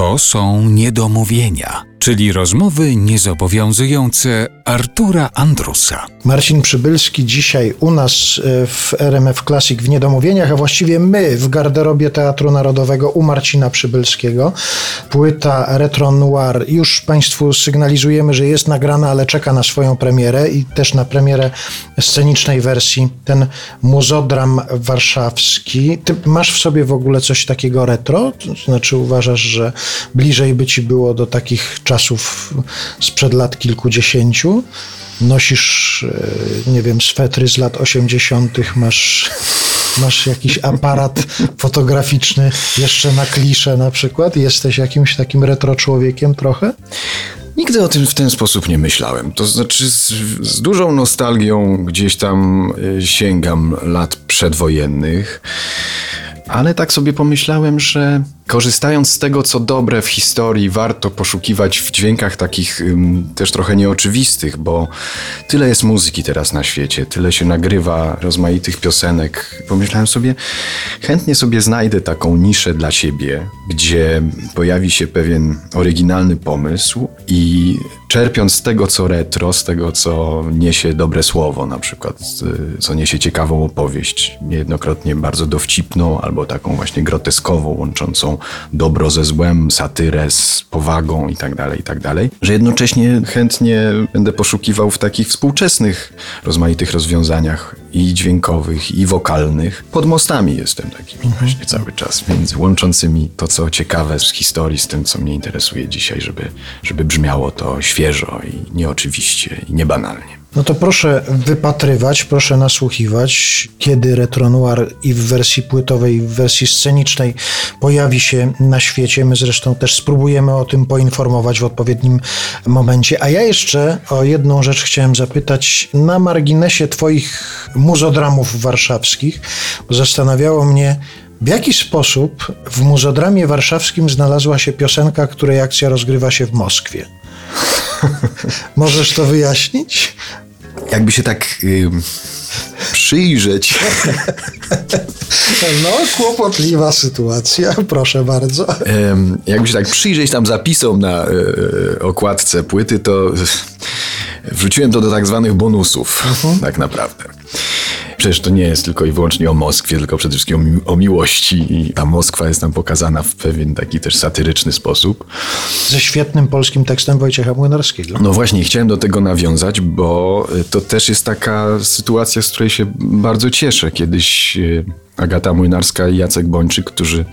To są niedomówienia, czyli rozmowy niezobowiązujące Artura Andrusa. Marcin Przybylski dzisiaj u nas e, w RMF Classic w Niedomówieniach, a właściwie my w garderobie Teatru Narodowego u Marcina Przybylskiego. Płyta Retro Noir. Już Państwu sygnalizujemy, że jest nagrana, ale czeka na swoją premierę i też na premierę scenicznej wersji. Ten muzodram warszawski. Ty masz w sobie w ogóle coś takiego retro? To znaczy uważasz, że bliżej by ci było do takich czasów sprzed lat kilkudziesięciu? Nosisz, e, nie wiem, swetry z lat 80., masz, masz jakiś aparat fotograficzny jeszcze na klisze na przykład? Jesteś jakimś takim retro człowiekiem trochę? Nigdy o tym w ten sposób nie myślałem. To znaczy, z, z dużą nostalgią gdzieś tam y, sięgam lat przedwojennych, ale tak sobie pomyślałem, że korzystając z tego, co dobre w historii, warto poszukiwać w dźwiękach takich ym, też trochę nieoczywistych, bo tyle jest muzyki teraz na świecie, tyle się nagrywa rozmaitych piosenek. Pomyślałem sobie, chętnie sobie znajdę taką niszę dla siebie, gdzie pojawi się pewien oryginalny pomysł i czerpiąc z tego, co retro, z tego, co niesie dobre słowo, na przykład, co niesie ciekawą opowieść, niejednokrotnie bardzo dowcipną albo taką właśnie groteskową, łączącą dobro ze złem, satyrę z powagą i tak dalej, i tak że jednocześnie chętnie będę poszukiwał w takich współczesnych, rozmaitych rozwiązaniach i dźwiękowych, i wokalnych. Pod mostami jestem takimi właśnie cały czas, między łączącymi to, co ciekawe z historii, z tym, co mnie interesuje dzisiaj, żeby, żeby brzmiało to świeżo i nieoczywiście i niebanalnie. No to proszę wypatrywać, proszę nasłuchiwać, kiedy Retro Noir i w wersji płytowej, i w wersji scenicznej pojawi się na świecie. My zresztą też spróbujemy o tym poinformować w odpowiednim momencie. A ja jeszcze o jedną rzecz chciałem zapytać. Na marginesie Twoich muzodramów warszawskich zastanawiało mnie, w jaki sposób w muzodramie warszawskim znalazła się piosenka, której akcja rozgrywa się w Moskwie? Możesz to wyjaśnić? Jakby się tak y, przyjrzeć. No, kłopotliwa sytuacja, proszę bardzo. Jakby się tak przyjrzeć tam zapisom na e, okładce płyty, to wrzuciłem to do tak zwanych bonusów, tak naprawdę. Przecież to nie jest tylko i wyłącznie o Moskwie, tylko przede wszystkim o, mi- o miłości i ta Moskwa jest tam pokazana w pewien taki też satyryczny sposób. Ze świetnym polskim tekstem Wojciecha Młynarskiego. No właśnie, chciałem do tego nawiązać, bo y, to też jest taka sytuacja, z której się bardzo cieszę. Kiedyś y, Agata Młynarska i Jacek Bończyk, którzy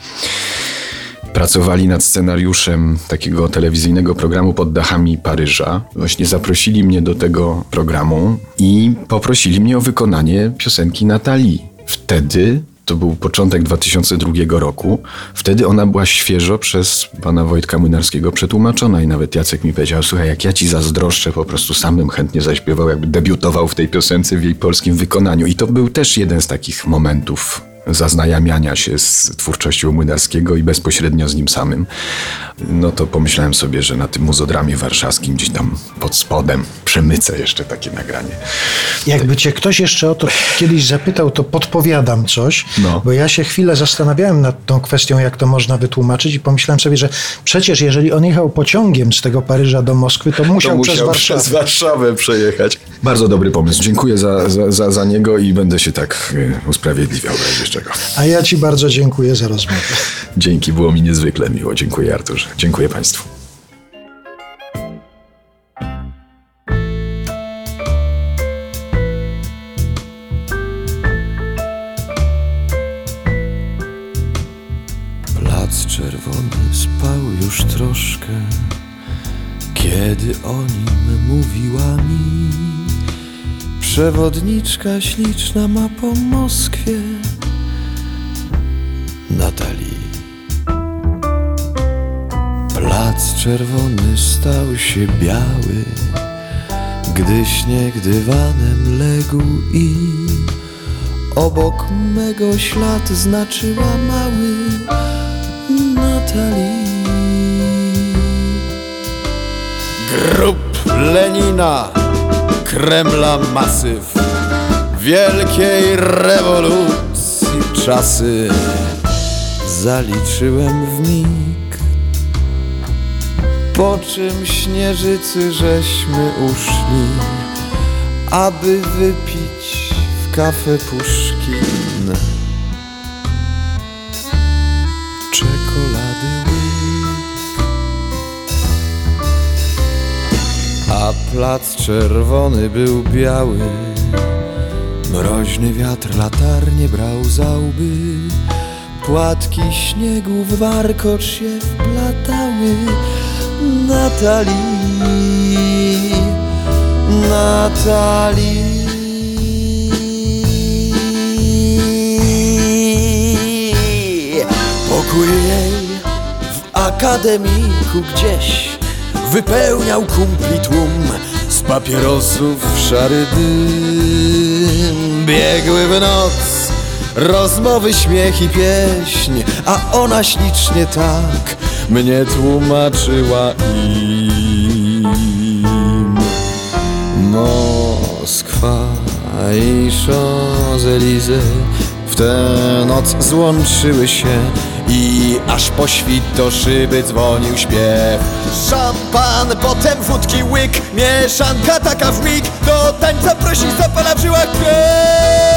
pracowali nad scenariuszem takiego telewizyjnego programu pod dachami Paryża. Właśnie zaprosili mnie do tego programu i poprosili mnie o wykonanie piosenki Natalii. Wtedy to był początek 2002 roku. Wtedy ona była świeżo przez pana Wojtka Młynarskiego przetłumaczona i nawet Jacek mi powiedział, słuchaj, jak ja ci zazdroszczę, po prostu sam bym chętnie zaśpiewał, jakby debiutował w tej piosence w jej polskim wykonaniu. I to był też jeden z takich momentów zaznajamiania się z twórczością Młynarskiego i bezpośrednio z nim samym, no to pomyślałem sobie, że na tym muzodramie warszawskim gdzieś tam pod spodem przemycę jeszcze takie nagranie. Jakby cię ktoś jeszcze o to kiedyś zapytał, to podpowiadam coś, No. bo ja się chwilę zastanawiałem nad tą kwestią, jak to można wytłumaczyć i pomyślałem sobie, że przecież jeżeli on jechał pociągiem z tego Paryża do Moskwy, to musiał, to przez musiał Warszawę. przez Warszawę przejechać. Bardzo dobry pomysł. Dziękuję za, za, za, za niego i będę się tak y, usprawiedliwiał razie czego. A ja ci bardzo dziękuję za rozmowę. Dzięki, było mi niezwykle miło. Dziękuję Arturze. Dziękuję Państwu. Kiedy o nim mówiła mi przewodniczka śliczna ma po Moskwie Natalii. Plac czerwony stał się biały, gdy śnieg dywanem legł i obok mego ślad znaczyła mały Natalii. Grób Lenina, Kremla masyw, wielkiej rewolucji czasy zaliczyłem w mig. po czym śnieżycy żeśmy uszli, aby wypić w kafe Puszkin plac czerwony był biały, mroźny wiatr latarnie brał za łby. Płatki śniegu w warkocz się wplatały. Natalii, Natalii. Pokój jej w akademiku gdzieś Wypełniał kumpli tłum. Z papierosów szary dym. Biegły w noc Rozmowy, śmiech i pieśń, a ona ślicznie tak mnie tłumaczyła im. Moskwa i Champs-Élysées w tę noc złączyły się i aż po świt do szyby dzwonił śpiew. Szampan, potem wódki łyk, mieszanka taka w mig, do tańca prosi zapala w żyłach krew.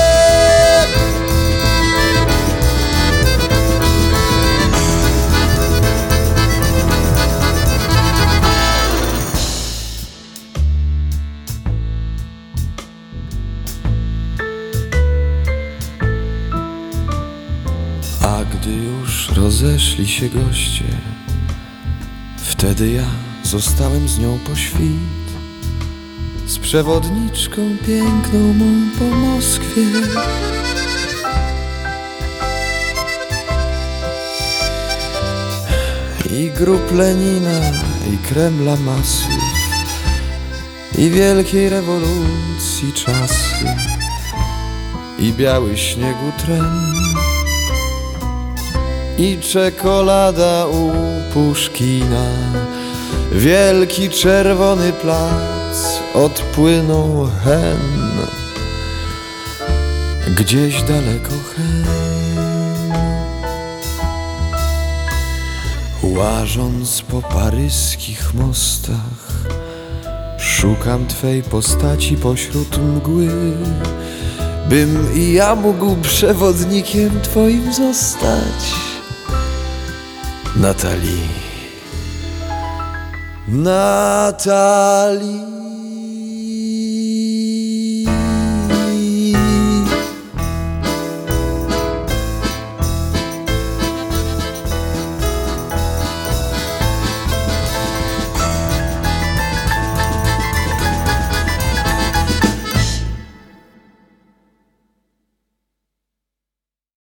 Gdy już rozeszli się goście, wtedy ja zostałem z nią po świt. Z przewodniczką piękną mą po Moskwie. I grup Lenina, i Kremla masyw, i wielkiej rewolucji czasy, i biały śniegu tren i czekolada u Puszkina. Wielki czerwony plac odpłynął hen, gdzieś daleko hen. Łażąc po paryskich mostach, szukam Twej postaci pośród mgły. Bym i ja mógł przewodnikiem Twoim zostać. Natalii. Natalii.